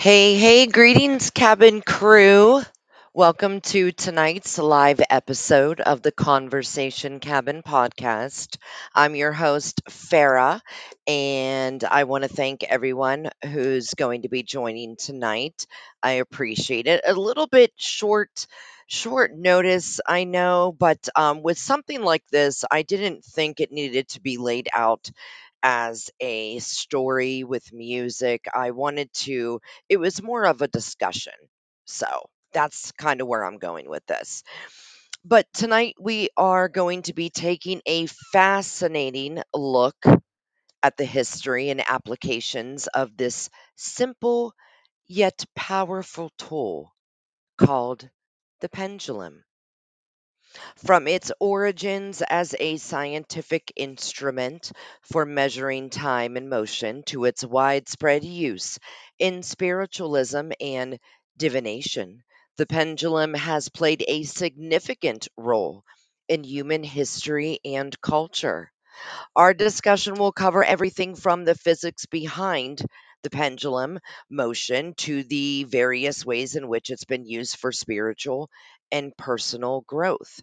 Hey, hey, greetings, cabin crew. Welcome to tonight's live episode of the Conversation Cabin podcast. I'm your host, Farah, and I want to thank everyone who's going to be joining tonight. I appreciate it. A little bit short. Short notice, I know, but um, with something like this, I didn't think it needed to be laid out as a story with music. I wanted to it was more of a discussion. So, that's kind of where I'm going with this. But tonight we are going to be taking a fascinating look at the history and applications of this simple yet powerful tool called the pendulum. From its origins as a scientific instrument for measuring time and motion to its widespread use in spiritualism and divination, the pendulum has played a significant role in human history and culture. Our discussion will cover everything from the physics behind the pendulum motion to the various ways in which it's been used for spiritual and personal growth.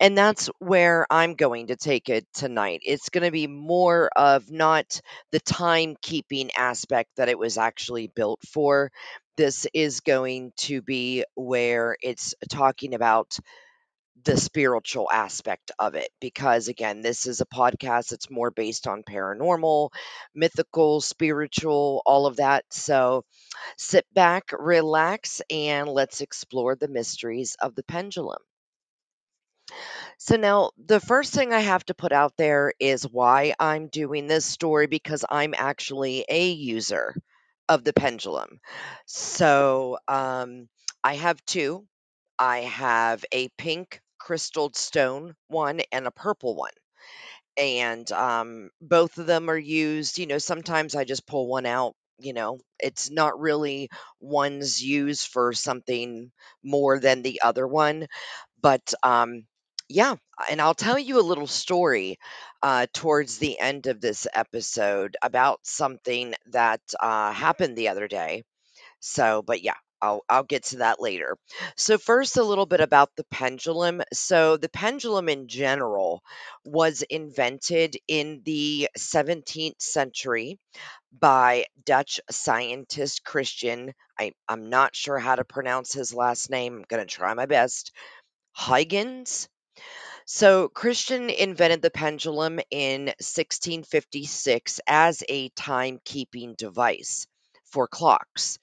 And that's where I'm going to take it tonight. It's going to be more of not the timekeeping aspect that it was actually built for. This is going to be where it's talking about the spiritual aspect of it because again this is a podcast that's more based on paranormal mythical spiritual all of that so sit back relax and let's explore the mysteries of the pendulum so now the first thing I have to put out there is why I'm doing this story because I'm actually a user of the pendulum. So um, I have two. I have a pink crystalled stone one and a purple one. And um, both of them are used, you know, sometimes I just pull one out, you know, it's not really one's used for something more than the other one but, um, yeah, and I'll tell you a little story, uh, towards the end of this episode about something that, uh, happened the other day. So, but yeah, I'll I'll get to that later. So first a little bit about the pendulum. So the pendulum in general was invented in the 17th century by Dutch scientist Christian. I, I'm not sure how to pronounce his last name. I'm gonna try my best. Huygens. So Christian invented the pendulum in 1656 as a timekeeping device for clocks.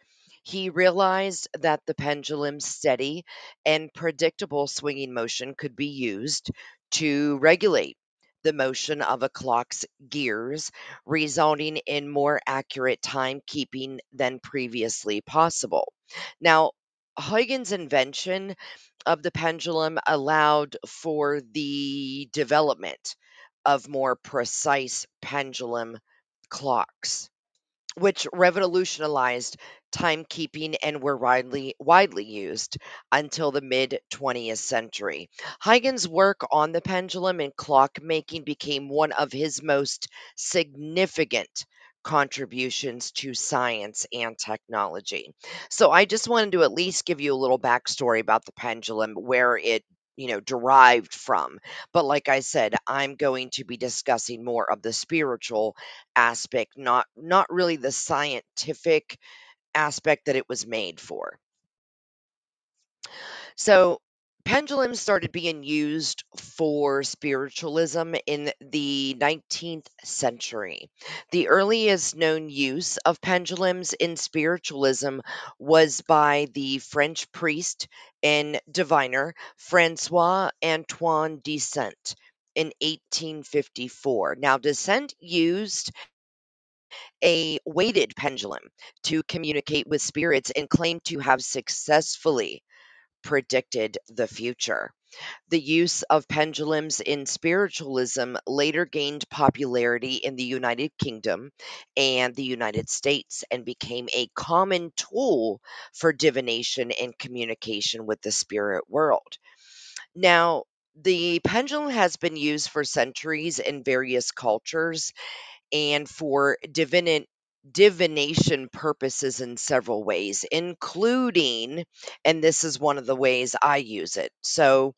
He realized that the pendulum's steady and predictable swinging motion could be used to regulate the motion of a clock's gears, resulting in more accurate timekeeping than previously possible. Now, Huygens' invention of the pendulum allowed for the development of more precise pendulum clocks, which revolutionized timekeeping and were widely widely used until the mid 20th century. Huygens' work on the pendulum and clock making became one of his most significant contributions to science and technology. So I just wanted to at least give you a little backstory about the pendulum, where it you know derived from but like i said i'm going to be discussing more of the spiritual aspect not not really the scientific aspect that it was made for. So, pendulums started being used for spiritualism in the 19th century. The earliest known use of pendulums in spiritualism was by the French priest and diviner Francois Antoine de Saint in 1854. Now, de used a weighted pendulum to communicate with spirits and claimed to have successfully predicted the future. The use of pendulums in spiritualism later gained popularity in the United Kingdom and the United States and became a common tool for divination and communication with the spirit world. Now, the pendulum has been used for centuries in various cultures and for divinant divination purposes in several ways, including, and this is one of the ways I use it. So,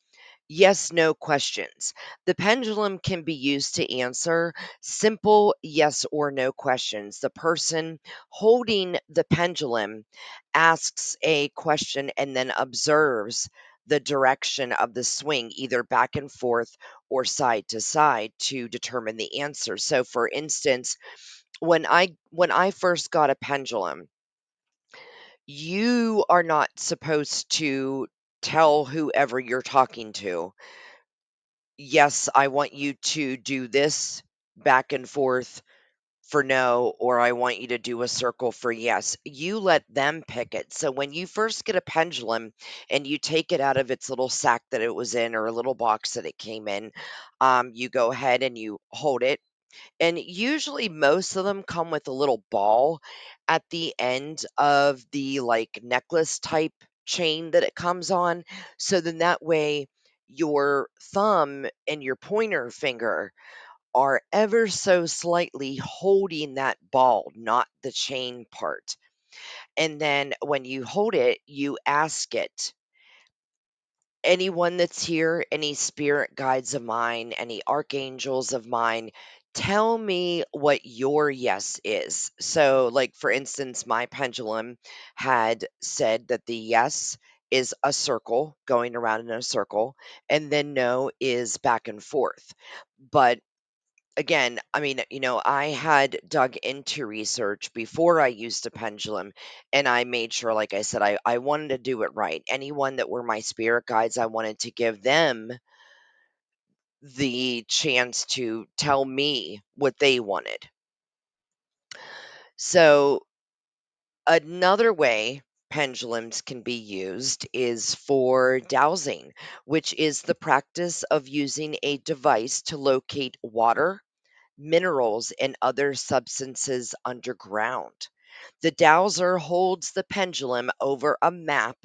yes no questions. The pendulum can be used to answer simple yes or no questions. The person holding the pendulum asks a question and then observes the direction of the swing, either back and forth or side to side, to determine the answer. So, for instance, when I when I first got a pendulum, you are not supposed to tell whoever you're talking to yes, I want you to do this back and forth for no, or I want you to do a circle for yes. You let them pick it. So when you first get a pendulum and you take it out of its little sack that it was in or a little box that it came in, um, you go ahead and you hold it and usually most of them come with a little ball at the end of the like necklace type chain that it comes on. So then that way your thumb and your pointer finger are ever so slightly holding that ball, not the chain part. And then when you hold it, you ask it anyone that's here, any spirit guides of mine, any archangels of mine, tell me what your yes is. So, like for instance, my pendulum had said that the yes is a circle going around in a circle, and then no is back and forth. But again, I mean, you know, I had dug into research before I used a pendulum and I made sure, like I said, I, I wanted to do it right. Anyone that were my spirit guides, I wanted to give them the chance to tell me what they wanted. So, another way pendulums can be used is for dowsing, which is the practice of using a device to locate water minerals, and other substances underground. The dowser holds the pendulum over a map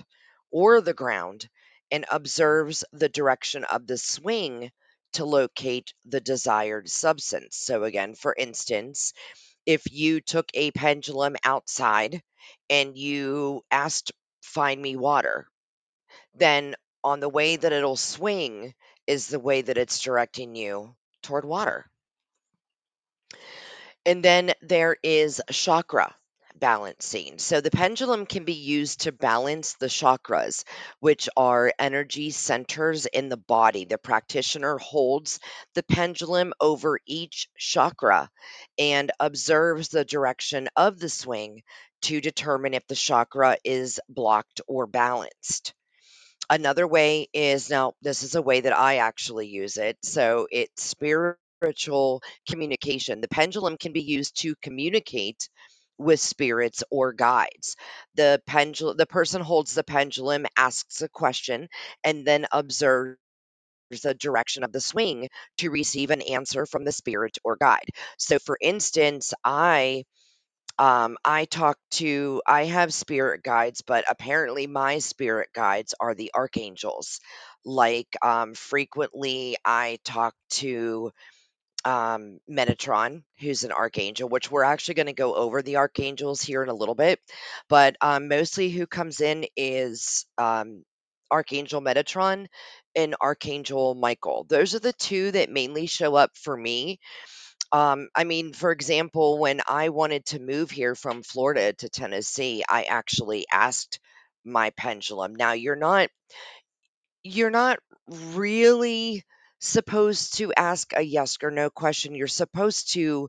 or the ground and observes the direction of the swing to locate the desired substance. So, again, for instance, if you took a pendulum outside and you asked, Find me water, then on the way that it'll swing is the way that it's directing you toward water. And then there is chakra balancing. So the pendulum can be used to balance the chakras, which are energy centers in the body. The practitioner holds the pendulum over each chakra and observes the direction of the swing to determine if the chakra is blocked or balanced. Another way is now, this is a way that I actually use it. So it's spiritual communication. The pendulum can be used to communicate with spirits or guides. The pendulum, the person holds the pendulum, asks a question, and then observes the direction of the swing to receive an answer from the spirit or guide. So, for instance, I um, I talk to I have spirit guides, but apparently my spirit guides are the archangels. Like, um, frequently I talk to um, Metatron, who's an archangel, which we're actually going to go over the archangels here in a little bit. But um, mostly who comes in is um, Archangel Metatron and Archangel Michael. Those are the two that mainly show up for me um, I mean, for example, when I wanted to move here from Florida to Tennessee, I actually asked my pendulum. Now, you're not you're not really supposed to ask a yes or no question. You're supposed to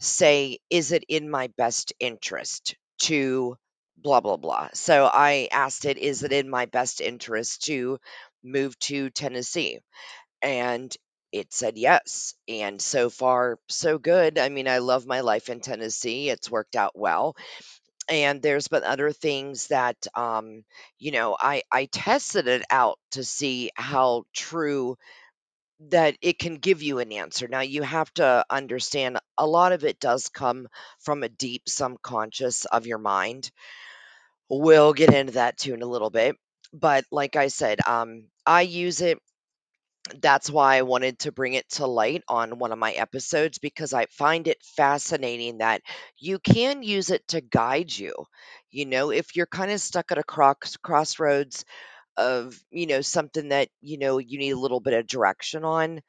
say, is it in my best interest to blah blah blah. So I asked it, is it in my best interest to move to Tennessee? And it said yes. And so far, so good. I mean, I love my life in Tennessee. It's worked out well. And there's been other things that, um, you know, I, I tested it out to see how true that it can give you an answer. Now, you have to understand a lot of it does come from a deep subconscious of your mind. We'll get into that too in a little bit. But like I said, um, I use it That's why I wanted to bring it to light on one of my episodes because I find it fascinating that you can use it to guide you. You know, if you're kind of stuck at a cross crossroads of, you know, something that, you know, you need a little bit of direction on,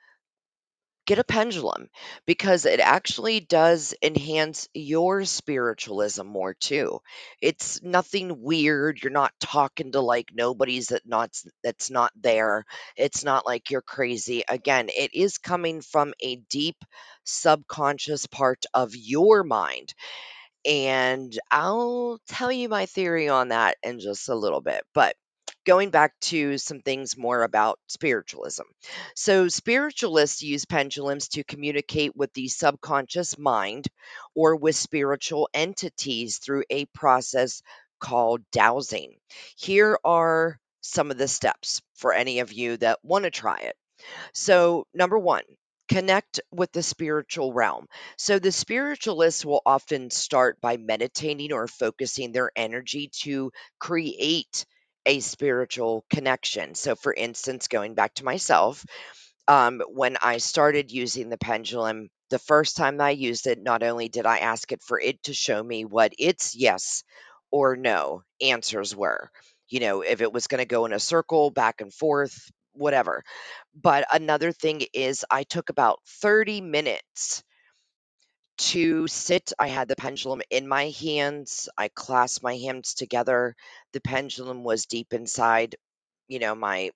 get a pendulum because it actually does enhance your spiritualism more too. It's nothing weird. You're not talking to like nobody's that not that's not there. It's not like you're crazy. Again, it is coming from a deep subconscious part of your mind and I'll tell you my theory on that in just a little bit. But going back to some things more about spiritualism. So, spiritualists use pendulums to communicate with the subconscious mind or with spiritual entities through a process called dowsing. Here are some of the steps for any of you that want to try it. So, number one, connect with the spiritual realm. So, the spiritualists will often start by meditating or focusing their energy to create a spiritual connection. So, for instance, going back to myself, um, when I started using the pendulum, the first time I used it, not only did I ask it for it to show me what its yes or no answers were, you know, if it was going to go in a circle, back and forth, whatever. But another thing is, I took about 30 minutes to sit. I had the pendulum in my hands. I clasped my hands together. The pendulum was deep inside, you know, my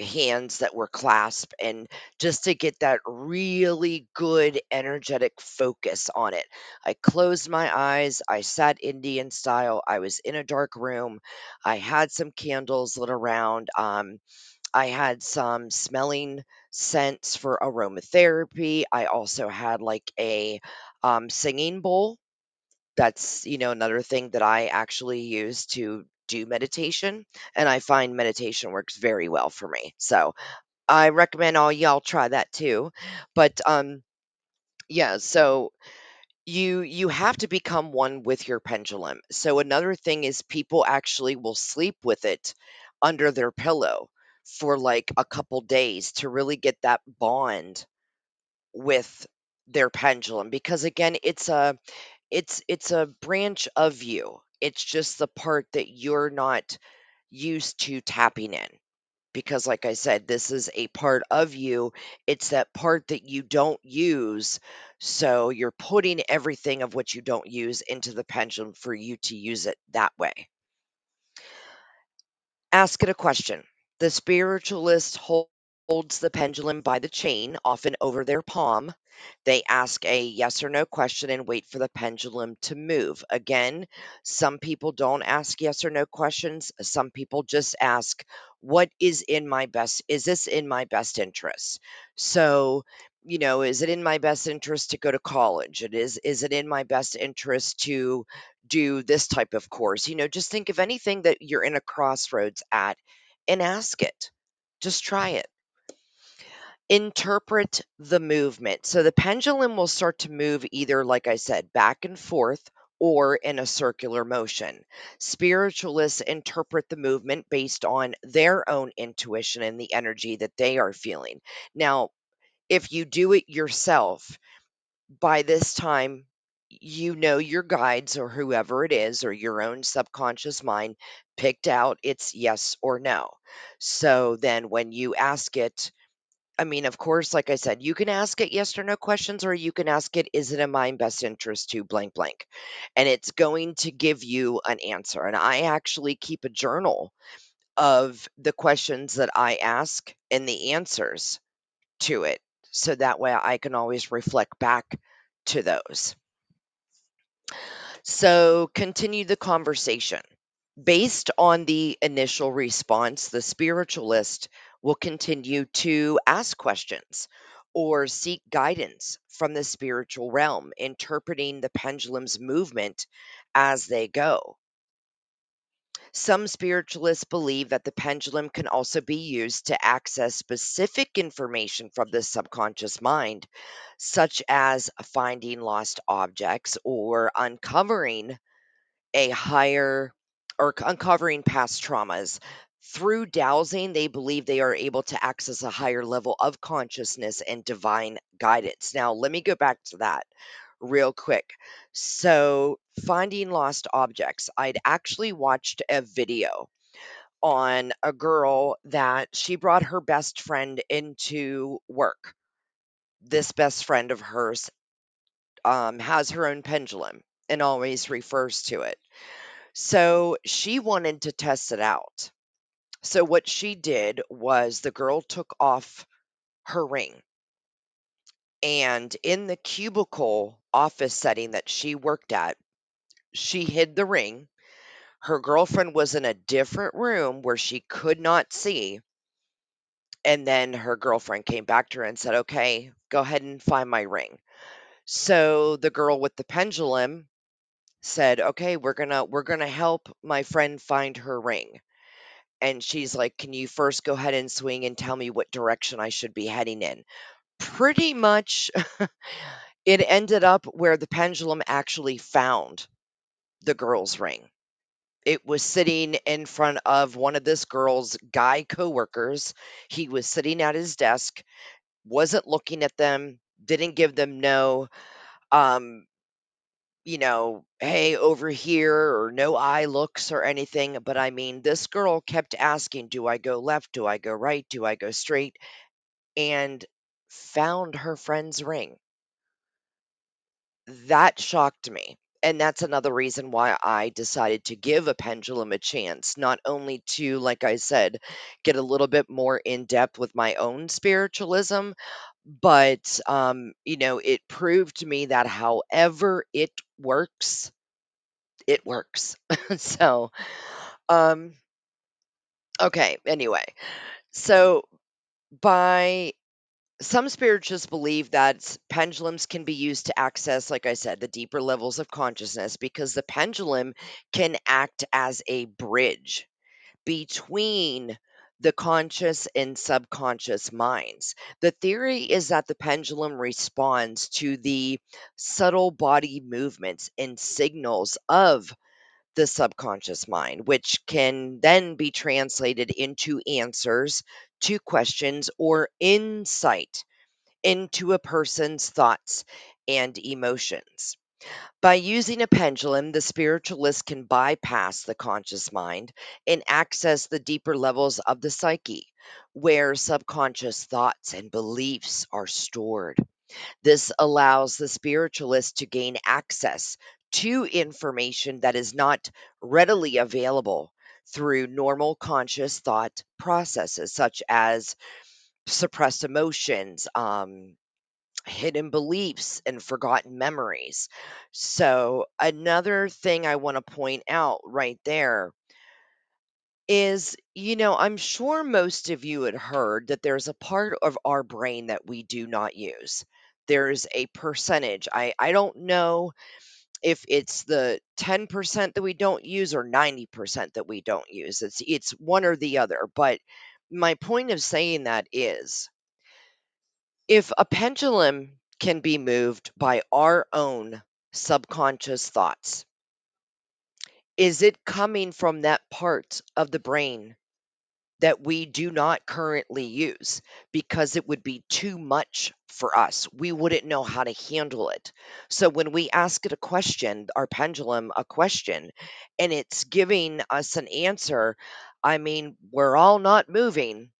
hands that were clasped and just to get that really good energetic focus on it. I closed my eyes, I sat Indian style, I was in a dark room, I had some candles lit around, um, I had some smelling scents for aromatherapy. I also had like a um, singing bowl that's, you know, another thing that I actually use to do meditation, and I find meditation works very well for me. So, I recommend all y'all try that too. But, um, yeah, so you you have to become one with your pendulum. So another thing is people actually will sleep with it under their pillow for, like, a couple days to really get that bond with their pendulum because, again, it's a it's it's a branch of you. It's just the part that you're not used to tapping in. Because like I said, this is a part of you. It's that part that you don't use. So you're putting everything of what you don't use into the pendulum for you to use it that way. Ask it a question. The spiritualist holds the pendulum by the chain, often over their palm. They ask a yes or no question and wait for the pendulum to move. Again, some people don't ask yes or no questions. Some people just ask, What is in my best? Is this in my best interest? So, you know, is it in my best interest to go to college? It is, is it in my best interest to do this type of course? You know, just think of anything that you're in a crossroads at and ask it. Just try it. Interpret the movement. So the pendulum will start to move either, like I said, back and forth or in a circular motion. Spiritualists interpret the movement based on their own intuition and the energy that they are feeling. Now, if you do it yourself, by this time, you know your guides or whoever it is, or your own subconscious mind picked out it's yes or no. So then when you ask it, I mean, of course, like I said, you can ask it yes or no questions, or you can ask it, is it in my best interest to blank blank? And it's going to give you an answer. And I actually keep a journal of the questions that I ask and the answers to it. So that way I can always reflect back to those. So continue the conversation. Based on the initial response, the spiritualist will continue to ask questions or seek guidance from the spiritual realm, interpreting the pendulum's movement as they go. Some spiritualists believe that the pendulum can also be used to access specific information from the subconscious mind, such as finding lost objects or uncovering a higher or uncovering past traumas. Through dowsing, they believe they are able to access a higher level of consciousness and divine guidance. Now, let me go back to that real quick. So, finding lost objects, I'd actually watched a video on a girl that she brought her best friend into work. This best friend of hers um, has her own pendulum and always refers to it. So she wanted to test it out. So what she did was the girl took off her ring and in the cubicle office setting that she worked at, she hid the ring. Her girlfriend was in a different room where she could not see. And then her girlfriend came back to her and said, "Okay, go ahead and find my ring." So the girl with the pendulum said, "Okay, we're to we're to help my friend find her ring." And she's like, "Can you first go ahead and swing and tell me what direction I should be heading in?" Pretty much it ended up where the pendulum actually found the girl's ring. It was sitting in front of one of this girl's guy coworkers. He was sitting at his desk, wasn't looking at them, didn't give them no um you know, hey, over here, or no eye looks or anything. But I mean, this girl kept asking, do I go left? Do I go right? Do I go straight? And found her friend's ring. That shocked me. And that's another reason why I decided to give a pendulum a chance, not only to, like I said, get a little bit more in depth with my own spiritualism, but um, you know, it proved to me that however it works, it works. so, um, okay, anyway. So by some spiritualists believe that pendulums can be used to access, like I said, the deeper levels of consciousness because the pendulum can act as a bridge between the conscious and subconscious minds. The theory is that the pendulum responds to the subtle body movements and signals of the subconscious mind, which can then be translated into answers to questions or insight into a person's thoughts and emotions. By using a pendulum, the spiritualist can bypass the conscious mind and access the deeper levels of the psyche, where subconscious thoughts and beliefs are stored. This allows the spiritualist to gain access to information that is not readily available through normal conscious thought processes, such as suppressed emotions, um, hidden beliefs, and forgotten memories. So, another thing I want to point out right there is, you know, I'm sure most of you had heard that there's a part of our brain that we do not use. There's a percentage. I, I don't know if it's the 10% that we don't use or 90% that we don't use. It's it's one or the other. But my point of saying that is if a pendulum can be moved by our own subconscious thoughts, is it coming from that part of the brain that we do not currently use because it would be too much for us. We wouldn't know how to handle it. So when we ask it a question, our pendulum a question, and it's giving us an answer, I mean, we're all not moving.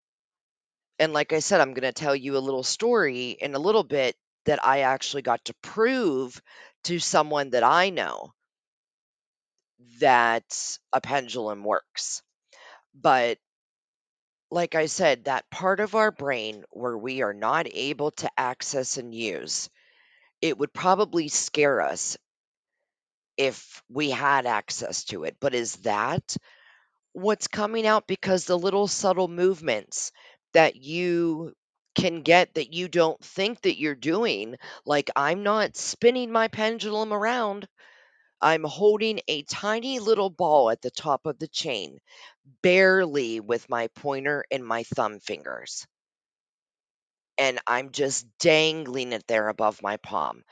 And like I said, I'm going to tell you a little story in a little bit that I actually got to prove to someone that I know that a pendulum works. But like I said, that part of our brain where we are not able to access and use, it would probably scare us if we had access to it. But is that what's coming out? Because the little subtle movements that you can get that you don't think that you're doing, like I'm not spinning my pendulum around. I'm holding a tiny little ball at the top of the chain, barely with my pointer and my thumb fingers. and I'm just dangling it there above my palm.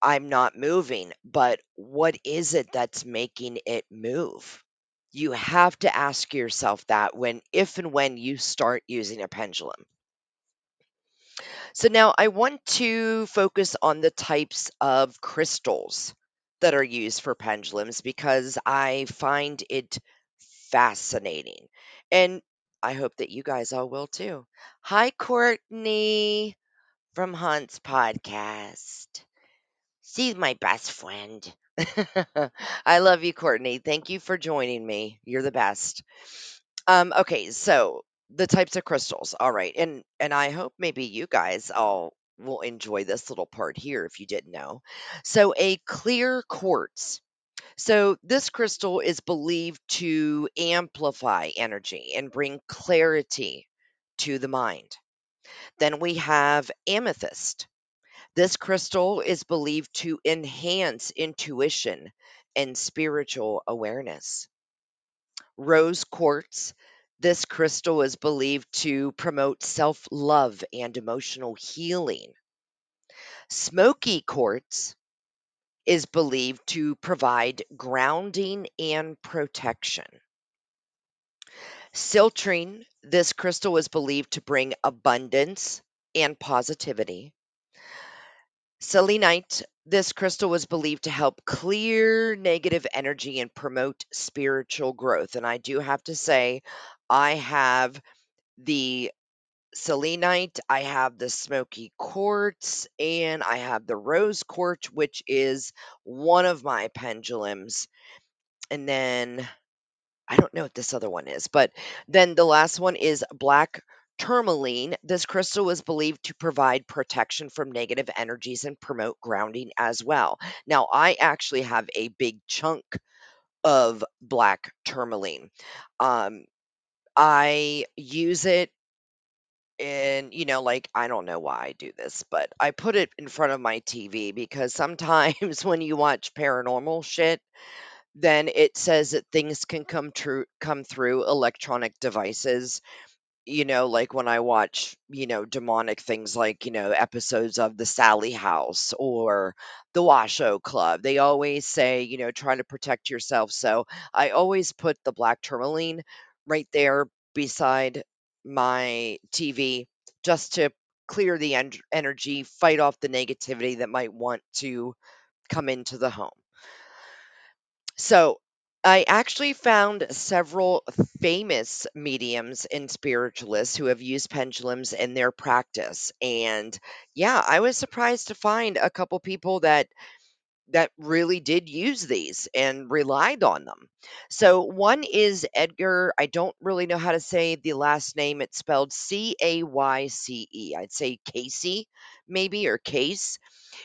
I'm not moving, but what is it that's making it move? You have to ask yourself that when if and when you start using a pendulum. So now I want to focus on the types of crystals that are used for pendulums because I find it fascinating. And I hope that you guys all will too. Hi, Courtney from Hunt's podcast. She's my best friend. I love you, Courtney. Thank you for joining me. You're the best. Um, okay, so the types of crystals. All right. And and I hope maybe you guys all will enjoy this little part here if you didn't know. So a clear quartz. So this crystal is believed to amplify energy and bring clarity to the mind. Then we have amethyst. This crystal is believed to enhance intuition and spiritual awareness. Rose quartz. This crystal is believed to promote self love and emotional healing. Smoky quartz is believed to provide grounding and protection. Citrine, this crystal is believed to bring abundance and positivity. Selenite, this crystal was believed to help clear negative energy and promote spiritual growth. And I do have to say, I have the selenite, I have the smoky quartz, and I have the rose quartz, which is one of my pendulums. And then I don't know what this other one is, but then the last one is black tourmaline. This crystal is believed to provide protection from negative energies and promote grounding as well. Now, I actually have a big chunk of black tourmaline. Um, I use it and you know like i don't know why i do this but i put it in front of my tv because sometimes when you watch paranormal shit then it says that things can come true come through electronic devices you know, like when I watch, you know, demonic things like, you know, episodes of the Sallie House or the Washoe Club, they always say, you know, try to protect yourself. So I always put the black tourmaline right there beside my TV just to clear the en- energy, fight off the negativity that might want to come into the home. So, I actually found several famous mediums and spiritualists who have used pendulums in their practice. And yeah, I was surprised to find a couple people that that really did use these and relied on them. So one is Edgar, I don't really know how to say the last name. It's spelled C A Y C E. I'd say Casey maybe or Case.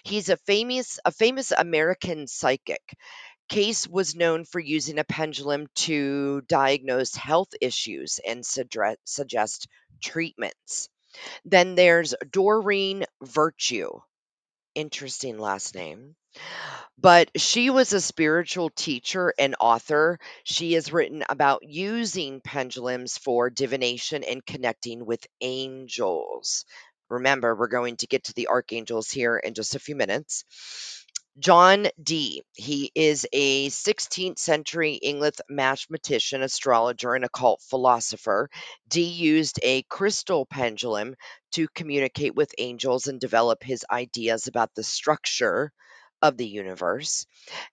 He's a famous a famous American psychic Case was known for using a pendulum to diagnose health issues and suggest, treatments. Then there's Doreen Virtue. Interesting last name. But she was a spiritual teacher and author. She has written about using pendulums for divination and connecting with angels. Remember, we're going to get to the archangels here in just a few minutes. John Dee. He is a 16th century English mathematician, astrologer, and occult philosopher. Dee used a crystal pendulum to communicate with angels and develop his ideas about the structure of the universe.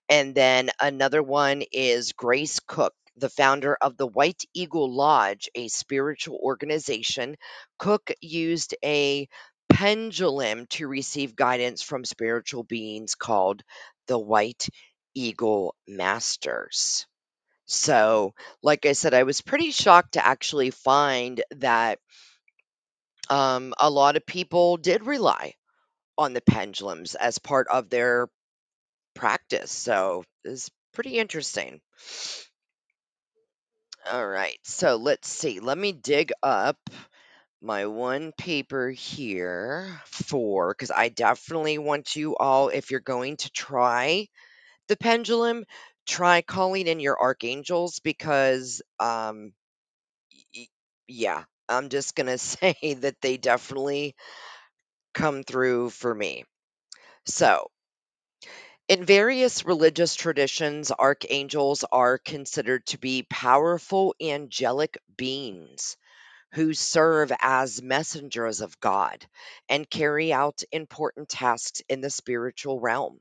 And then another one is Grace Cooke, the founder of the White Eagle Lodge, a spiritual organization. Cooke used a pendulum to receive guidance from spiritual beings called the White Eagle Masters. So, like I said, I was pretty shocked to actually find that um, a lot of people did rely on the pendulums as part of their practice. So, it's pretty interesting. All right. So, let's see. Let me dig up my one paper here for because I definitely want you all, if you're going to try the pendulum, try calling in your archangels because, um, y- yeah, I'm just gonna say that they definitely come through for me. So, In various religious traditions, archangels are considered to be powerful angelic beings who serve as messengers of God and carry out important tasks in the spiritual realm.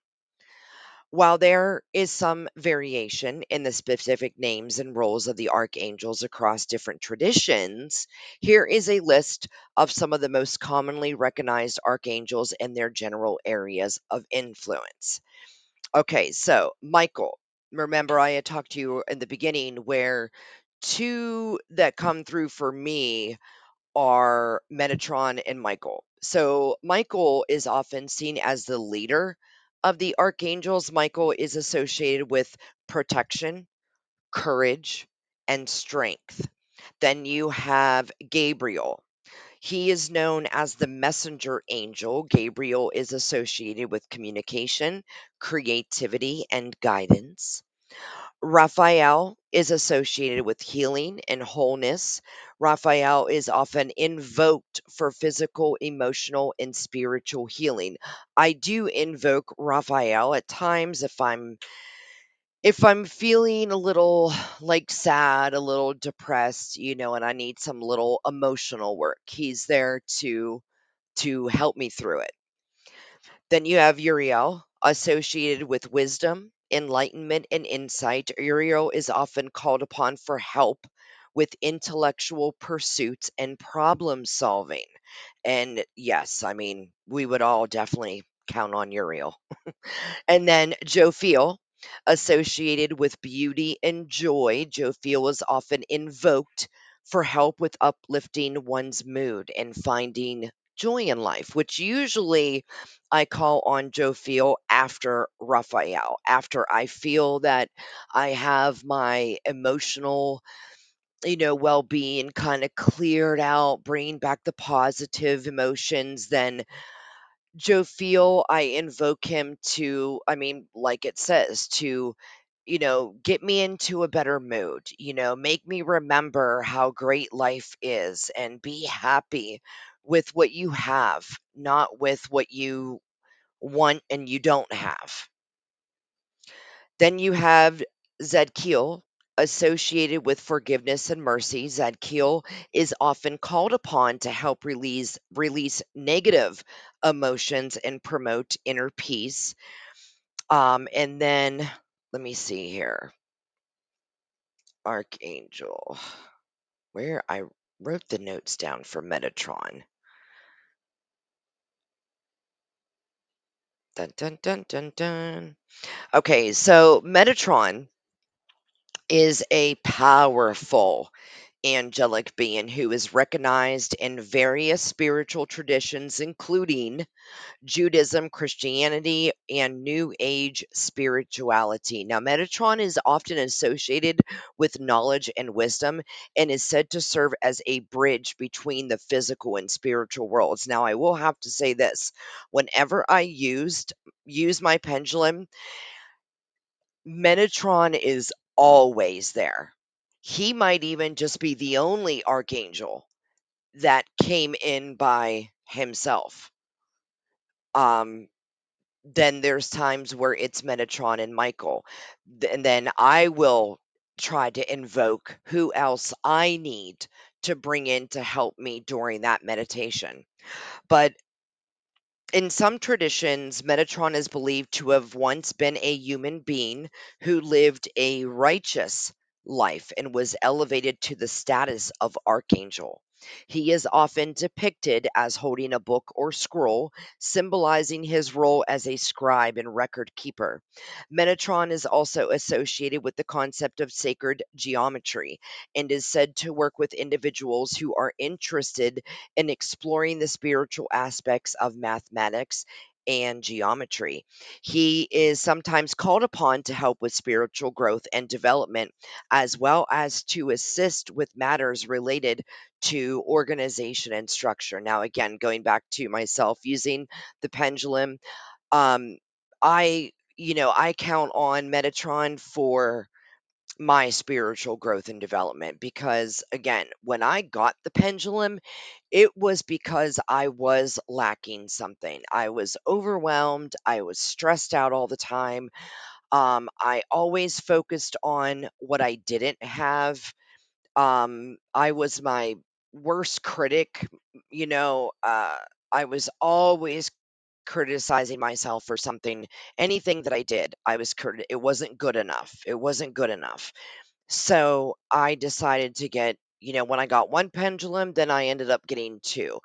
While there is some variation in the specific names and roles of the archangels across different traditions, here is a list of some of the most commonly recognized archangels and their general areas of influence. Okay, so Michael, remember I had talked to you in the beginning where two that come through for me are Metatron and Michael. So Michael is often seen as the leader of the archangels. Michael is associated with protection, courage, and strength. Then you have Gabriel. He is known as the messenger angel. Gabriel is associated with communication, creativity, and guidance. Raphael is associated with healing and wholeness. Raphael is often invoked for physical, emotional, and spiritual healing. I do invoke Raphael at times if I'm if I'm feeling a little like sad, a little depressed, you know, and I need some little emotional work. He's there to to help me through it. Then you have Uriel, associated with wisdom, enlightenment, and insight. Uriel is often called upon for help with intellectual pursuits and problem solving. And yes, I mean, we would all definitely count on Uriel. And then Jophiel, associated with beauty and joy. Jophiel is often invoked for help with uplifting one's mood and finding joy in life, which usually I call on Jophiel after Raphael, after I feel that I have my emotional you know, well-being kind of cleared out, bringing back the positive emotions, then Jophiel, I invoke him to, I mean, like it says, to, you know, get me into a better mood, you know, make me remember how great life is and be happy with what you have, not with what you want and you don't have. Then you have Zadkiel, associated with forgiveness and mercy. Zadkiel is often called upon to help release release negative emotions and promote inner peace. Um, and then let me see here. Archangel. Where I wrote the notes down for Metatron. Dun dun dun dun dun. Okay, so Metatron is a powerful angelic being who is recognized in various spiritual traditions, including Judaism, Christianity, and New Age spirituality. Now, Metatron is often associated with knowledge and wisdom and is said to serve as a bridge between the physical and spiritual worlds. Now, I will have to say this whenever I used use my pendulum, Metatron is always there. He might even just be the only archangel that came in by himself. Um, then there's times where it's Metatron and Michael. And then I will try to invoke who else I need to bring in to help me during that meditation. But in some traditions, Metatron is believed to have once been a human being who lived a righteous life and was elevated to the status of archangel. He is often depicted as holding a book or scroll, symbolizing his role as a scribe and record keeper. Metatron is also associated with the concept of sacred geometry and is said to work with individuals who are interested in exploring the spiritual aspects of mathematics and geometry. He is sometimes called upon to help with spiritual growth and development, as well as to assist with matters related to organization and structure. Now, again, going back to myself using the pendulum, um, I, you know, I count on Metatron for my spiritual growth and development because again, when I got the pendulum, it was because I was lacking something. I was overwhelmed, I was stressed out all the time. Um, I always focused on what I didn't have. Um, I was my worst critic, you know, uh, I was always criticizing myself for something anything that I did. I was crit- it wasn't good enough. It wasn't good enough. So I decided to get, you know, when I got one pendulum, then I ended up getting two,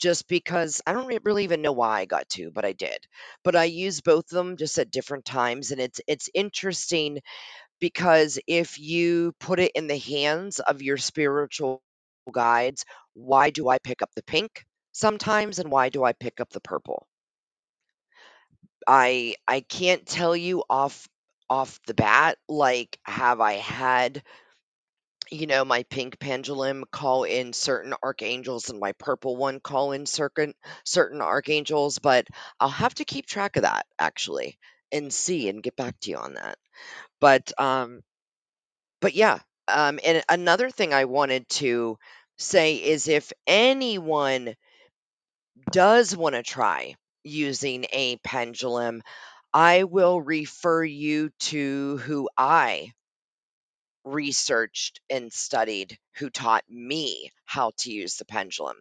just because I don't re- really even know why I got two, but I did. But I use both of them just at different times, and it's it's interesting because if you put it in the hands of your spiritual guides, why do I pick up the pink sometimes, and why do I pick up the purple? I I can't tell you off off the bat, like, have I had you know, my pink pendulum call in certain archangels and my purple one call in certain certain archangels, but I'll have to keep track of that actually and see and get back to you on that. But um but yeah, um and another thing I wanted to say is if anyone does want to try using a pendulum, I will refer you to who I researched and studied who taught me how to use the pendulum.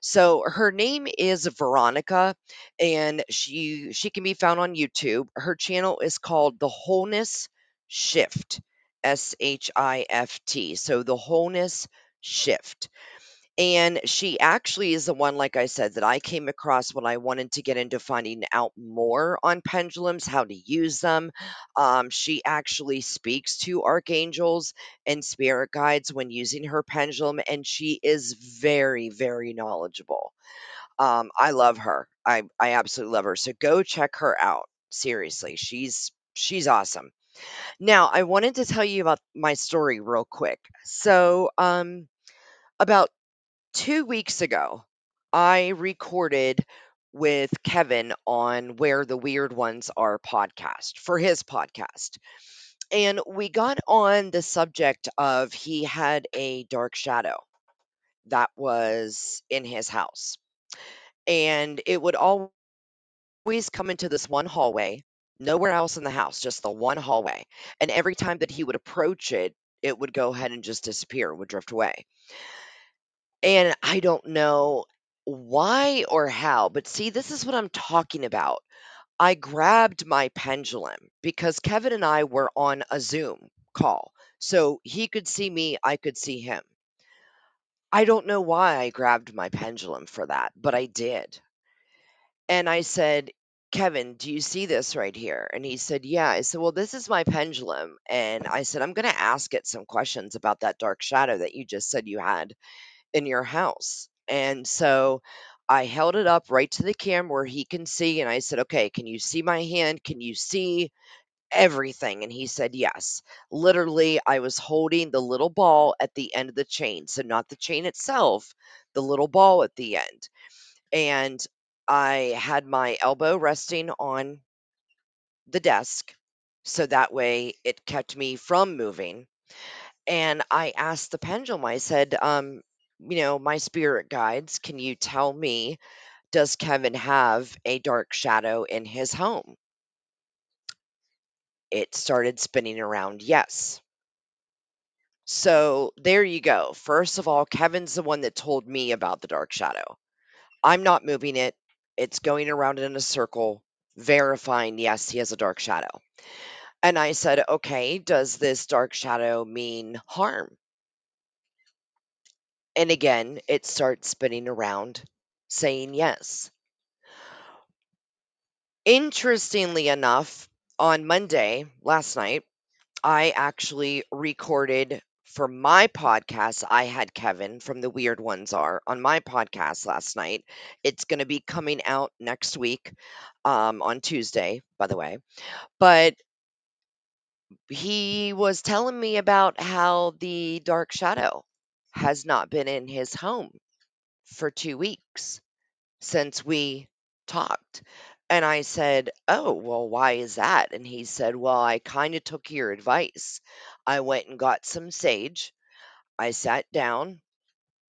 So her name is Veronica and she she can be found on YouTube. Her channel is called The Wholeness Shift. S H I F T. So The Wholeness Shift. And she actually is the one, like I said, that I came across when I wanted to get into finding out more on pendulums, how to use them. Um, she actually speaks to archangels and spirit guides when using her pendulum, and she is very, very knowledgeable. Um, I love her. I I absolutely love her. So go check her out. Seriously, she's she's awesome. Now, I wanted to tell you about my story real quick. So, um, about 2 weeks ago, I recorded with Kevin on Where the Weird Ones Are podcast for his podcast. And we got on the subject of he had a dark shadow that was in his house. And it would always come into this one hallway, nowhere else in the house, just the one hallway. And every time that he would approach it, it would go ahead and just disappear, would drift away. And I don't know why or how, but see, this is what I'm talking about. I grabbed my pendulum because Kevin and I were on a Zoom call. So he could see me, I could see him. I don't know why I grabbed my pendulum for that, but I did. And I said, Kevin, do you see this right here? And he said, Yeah. I said, Well, this is my pendulum. And I said, I'm going to ask it some questions about that dark shadow that you just said you had in your house. And so I held it up right to the camera where he can see. And I said, Okay, can you see my hand? Can you see everything? And he said, Yes. Literally, I was holding the little ball at the end of the chain. So, not the chain itself, the little ball at the end. And I had my elbow resting on the desk. So that way it kept me from moving. And I asked the pendulum, I said, um, you know, my spirit guides, can you tell me, does Kevin have a dark shadow in his home? It started spinning around, yes. So there you go. First of all, Kevin's the one that told me about the dark shadow. I'm not moving it. It's going around in a circle, verifying, yes, he has a dark shadow. And I said, okay, does this dark shadow mean harm? And again, it starts spinning around, saying yes. Interestingly enough, on Monday, last night, I actually recorded for my podcast. I had Kevin from The Weird Ones Are on my podcast last night. It's going to be coming out next week um, on Tuesday, by the way. But he was telling me about how the dark shadow has not been in his home for two weeks since we talked. And I said, "Oh, well, why is that?" And he said, "Well, I kind of took your advice. I went and got some sage. I sat down.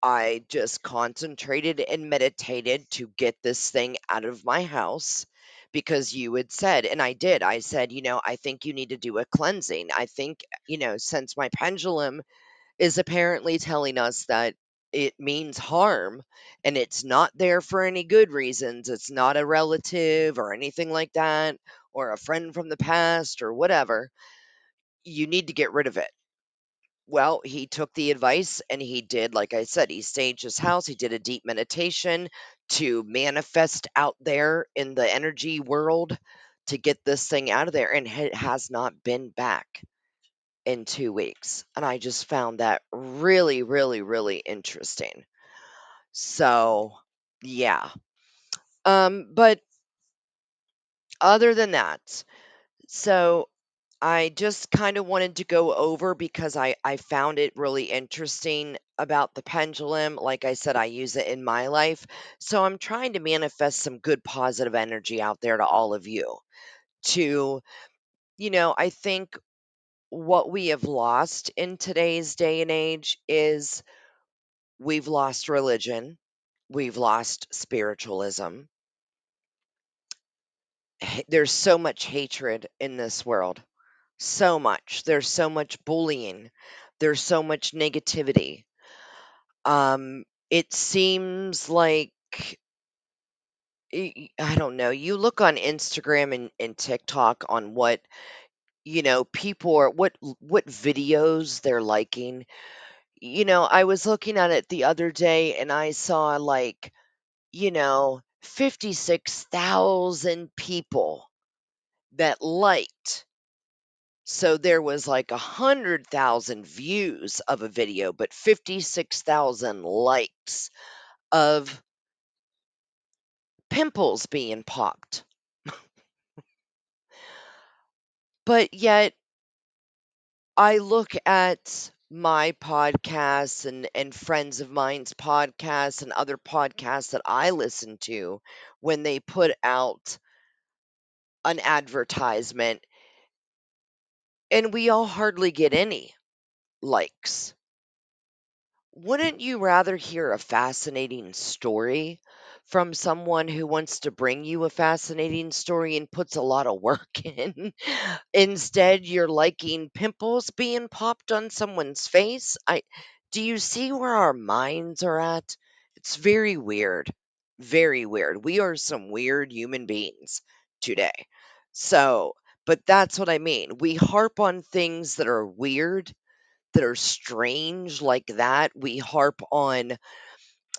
I just concentrated and meditated to get this thing out of my house because you had said, and I did. I said, you know, I think you need to do a cleansing. I think, you know, since my pendulum is apparently telling us that it means harm and it's not there for any good reasons. It's not a relative or anything like that, or a friend from the past or whatever. You need to get rid of it. Well, he took the advice and he did, like I said, he staged his house. He did a deep meditation to manifest out there in the energy world to get this thing out of there. And it has not been back in two weeks. And I just found that really, really, really interesting. So, yeah. Um, but other than that, so I just kind of wanted to go over because I, I found it really interesting about the pendulum. Like I said, I use it in my life. So I'm trying to manifest some good positive energy out there to all of you. To, you know, I think what we have lost in today's day and age is we've lost religion, we've lost spiritualism. There's so much hatred in this world. So much. There's so much bullying. There's so much negativity. Um, it seems like I don't know. You look on Instagram and, and TikTok on what you know people are what what videos they're liking. You know, I was looking at it the other day and I saw like you know 56,000 people that liked So there was like a hundred thousand views of a video, but 56,000 likes of pimples being popped. But yet I look at my podcasts and, and friends of mine's podcasts and other podcasts that I listen to when they put out an advertisement, and we all hardly get any likes. Wouldn't you rather hear a fascinating story from someone who wants to bring you a fascinating story and puts a lot of work in? Instead, you're liking pimples being popped on someone's face. I do you see where our minds are at? It's very weird. Very weird. We are some weird human beings today. So, but that's what I mean. We harp on things that are weird that are strange like that. We harp on,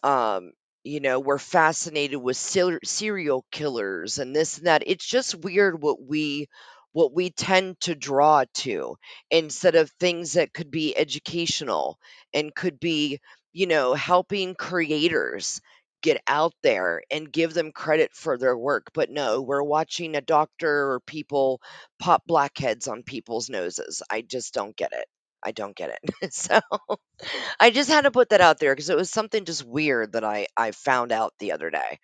um, you know, we're fascinated with ser- serial killers and this and that. It's just weird what we what we tend to draw to instead of things that could be educational and could be, you know, helping creators get out there and give them credit for their work. But no, we're watching a doctor or people pop blackheads on people's noses. I just don't get it. I don't get it. So I just had to put that out there because it was something just weird that I I found out the other day.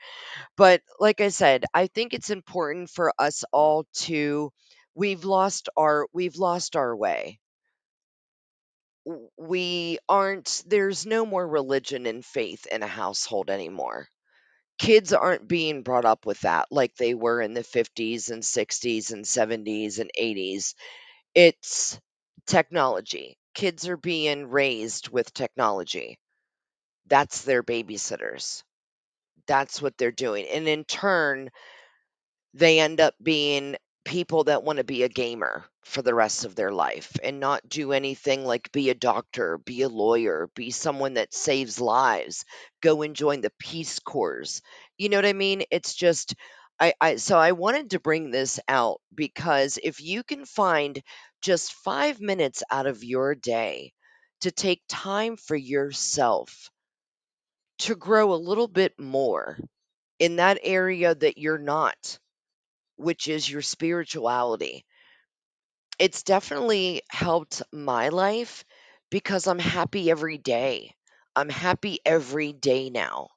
But like I said, I think it's important for us all to we've lost our we've lost our way. We aren't there's no more religion and faith in a household anymore. Kids aren't being brought up with that like they were in the 50s and 60s and 70s and 80s. It's technology. Kids are being raised with technology. That's their babysitters. That's what they're doing. And in turn, they end up being people that want to be a gamer for the rest of their life and not do anything like be a doctor, be a lawyer, be someone that saves lives, go and join the Peace Corps. You know what I mean? It's just I, I so I wanted to bring this out because if you can find just five minutes out of your day to take time for yourself to grow a little bit more in that area that you're not, which is your spirituality. It's definitely helped my life because I'm happy every day. I'm happy every day now.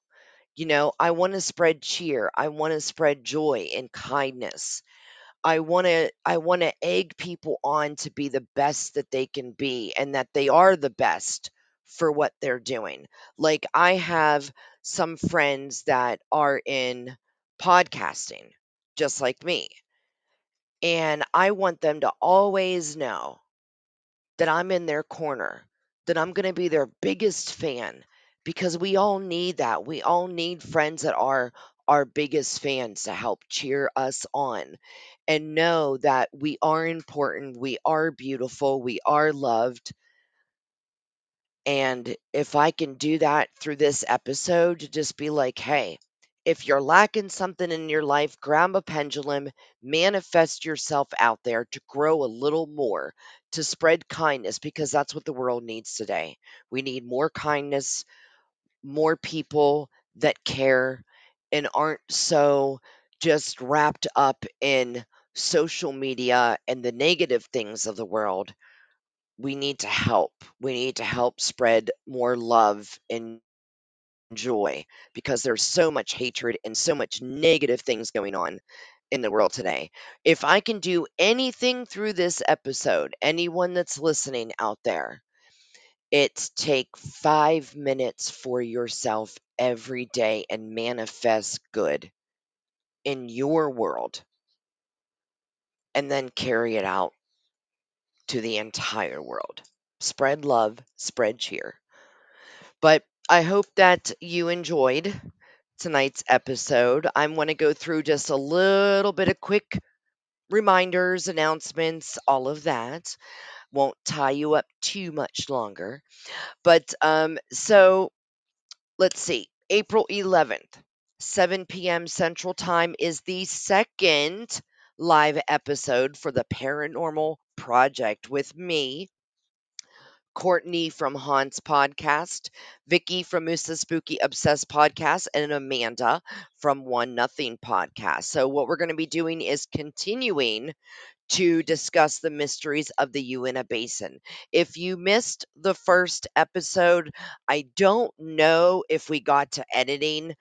You know, I want to spread cheer. I want to spread joy and kindness. I want to I want to egg people on to be the best that they can be and that they are the best for what they're doing. Like I have some friends that are in podcasting just like me. And I want them to always know that I'm in their corner, that I'm going to be their biggest fan because we all need that. We all need friends that are our biggest fans to help cheer us on and know that we are important, we are beautiful, we are loved. And if I can do that through this episode, to just be like, hey, if you're lacking something in your life, grab a pendulum, manifest yourself out there to grow a little more, to spread kindness, because that's what the world needs today. We need more kindness, more people that care and aren't so just wrapped up in social media and the negative things of the world. We need to help. We need to help spread more love and joy because there's so much hatred and so much negative things going on in the world today. If I can do anything through this episode, anyone that's listening out there, it's take five minutes for yourself every day and manifest good in your world and then carry it out to the entire world. Spread love, spread cheer. But I hope that you enjoyed tonight's episode. I'm going to go through just a little bit of quick reminders, announcements, all of that. Won't tie you up too much longer. But um, so let's see. April 11th, 7 p.m. Central Time is the second live episode for the Paranormal Project with me, Courtney from Haunts Podcast, Vicky from Musa Spooky Obsessed Podcast, and Amanda from One Nothing Podcast. So, what we're going to be doing is continuing to discuss the mysteries of the Uinta Basin. If you missed the first episode, I don't know if we got to editing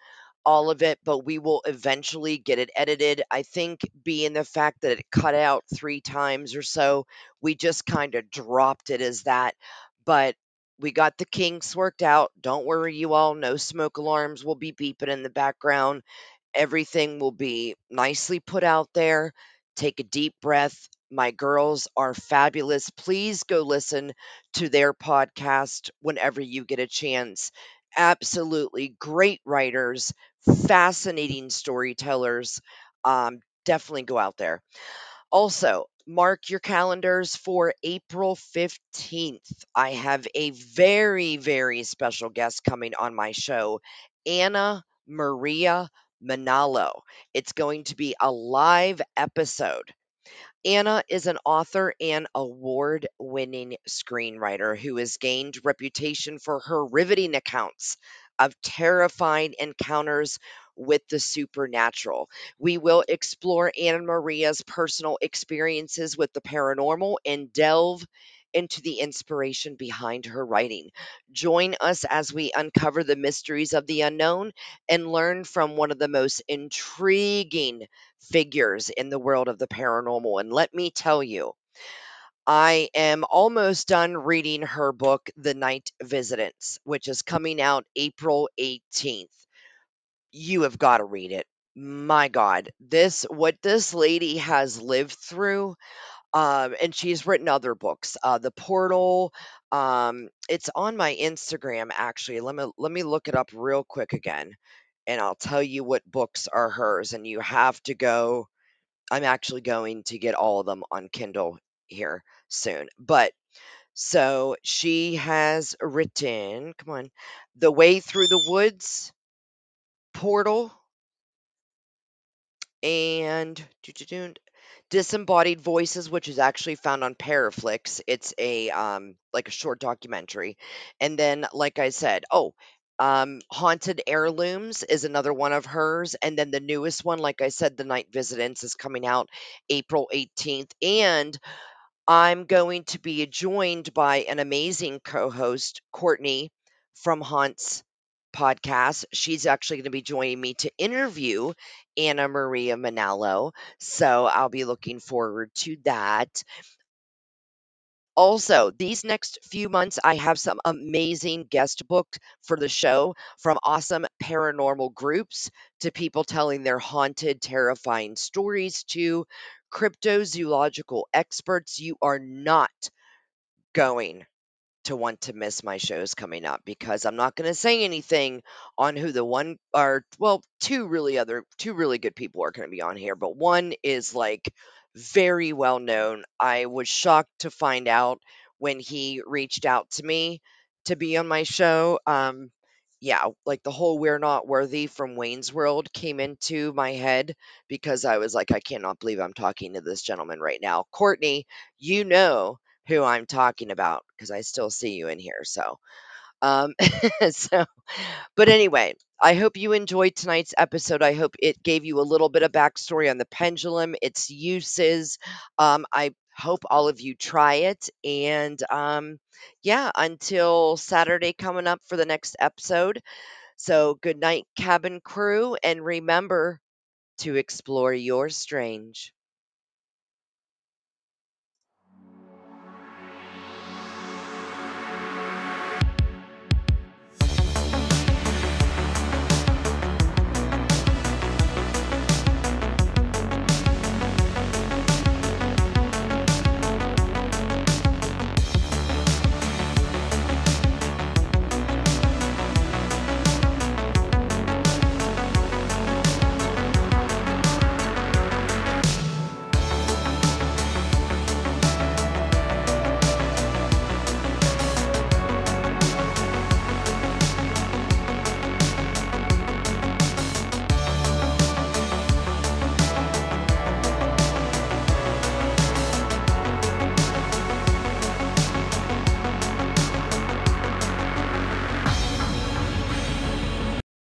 all of it, but we will eventually get it edited. I think being the fact that it cut out three times or so, we just kind of dropped it as that. But we got the kinks worked out. Don't worry, you all. No smoke alarms will be beeping in the background. Everything will be nicely put out there. Take a deep breath. My girls are fabulous. Please go listen to their podcast whenever you get a chance. Absolutely great writers, fascinating storytellers. Um, definitely go out there. Also, mark your calendars for April 15th. I have a very, very special guest coming on my show, Anna Maria Manalo. It's going to be a live episode. Anna is an author and award winning screenwriter who has gained reputation for her riveting accounts of terrifying encounters with the supernatural. We will explore Anna Maria's personal experiences with the paranormal and delve into the inspiration behind her writing. Join us as we uncover the mysteries of the unknown and learn from one of the most intriguing figures in the world of the paranormal. And let me tell you, I am almost done reading her book, The Night Visitants, which is coming out April 18th. You have got to read it. My God, this, what this lady has lived through, um, and she's written other books, uh, The Portal. Um, it's on my Instagram actually. Let me let me look it up real quick again, and I'll tell you what books are hers. And you have to go. I'm actually going to get all of them on Kindle here soon. But so she has written. Come on, The Way Through the Woods, Portal, and Disembodied Voices, which is actually found on Paraflix. It's a um like a short documentary. And then like I said, oh, um Haunted Heirlooms is another one of hers and then the newest one like I said The Night Visitants is coming out April 18th and I'm going to be joined by an amazing co-host Courtney from Haunts podcast. She's actually going to be joining me to interview Anna Maria Manalo. So I'll be looking forward to that. Also, these next few months, I have some amazing guest booked for the show from awesome paranormal groups to people telling their haunted, terrifying stories to cryptozoological experts. You are not going to want to miss my shows coming up because I'm not going to say anything on who the one or well, two really other two really good people are going to be on here, but one is like very well known. I was shocked to find out when he reached out to me to be on my show. Um yeah, like the whole we're not worthy from Wayne's World came into my head because I was like, I cannot believe I'm talking to this gentleman right now. Courtney, you know who I'm talking about because I still see you in here. So, um, so, but anyway, I hope you enjoyed tonight's episode. I hope it gave you a little bit of backstory on the pendulum, its uses. Um, I hope all of you try it. And um, yeah, until Saturday coming up for the next episode. So, good night, cabin crew. And remember to explore your strange.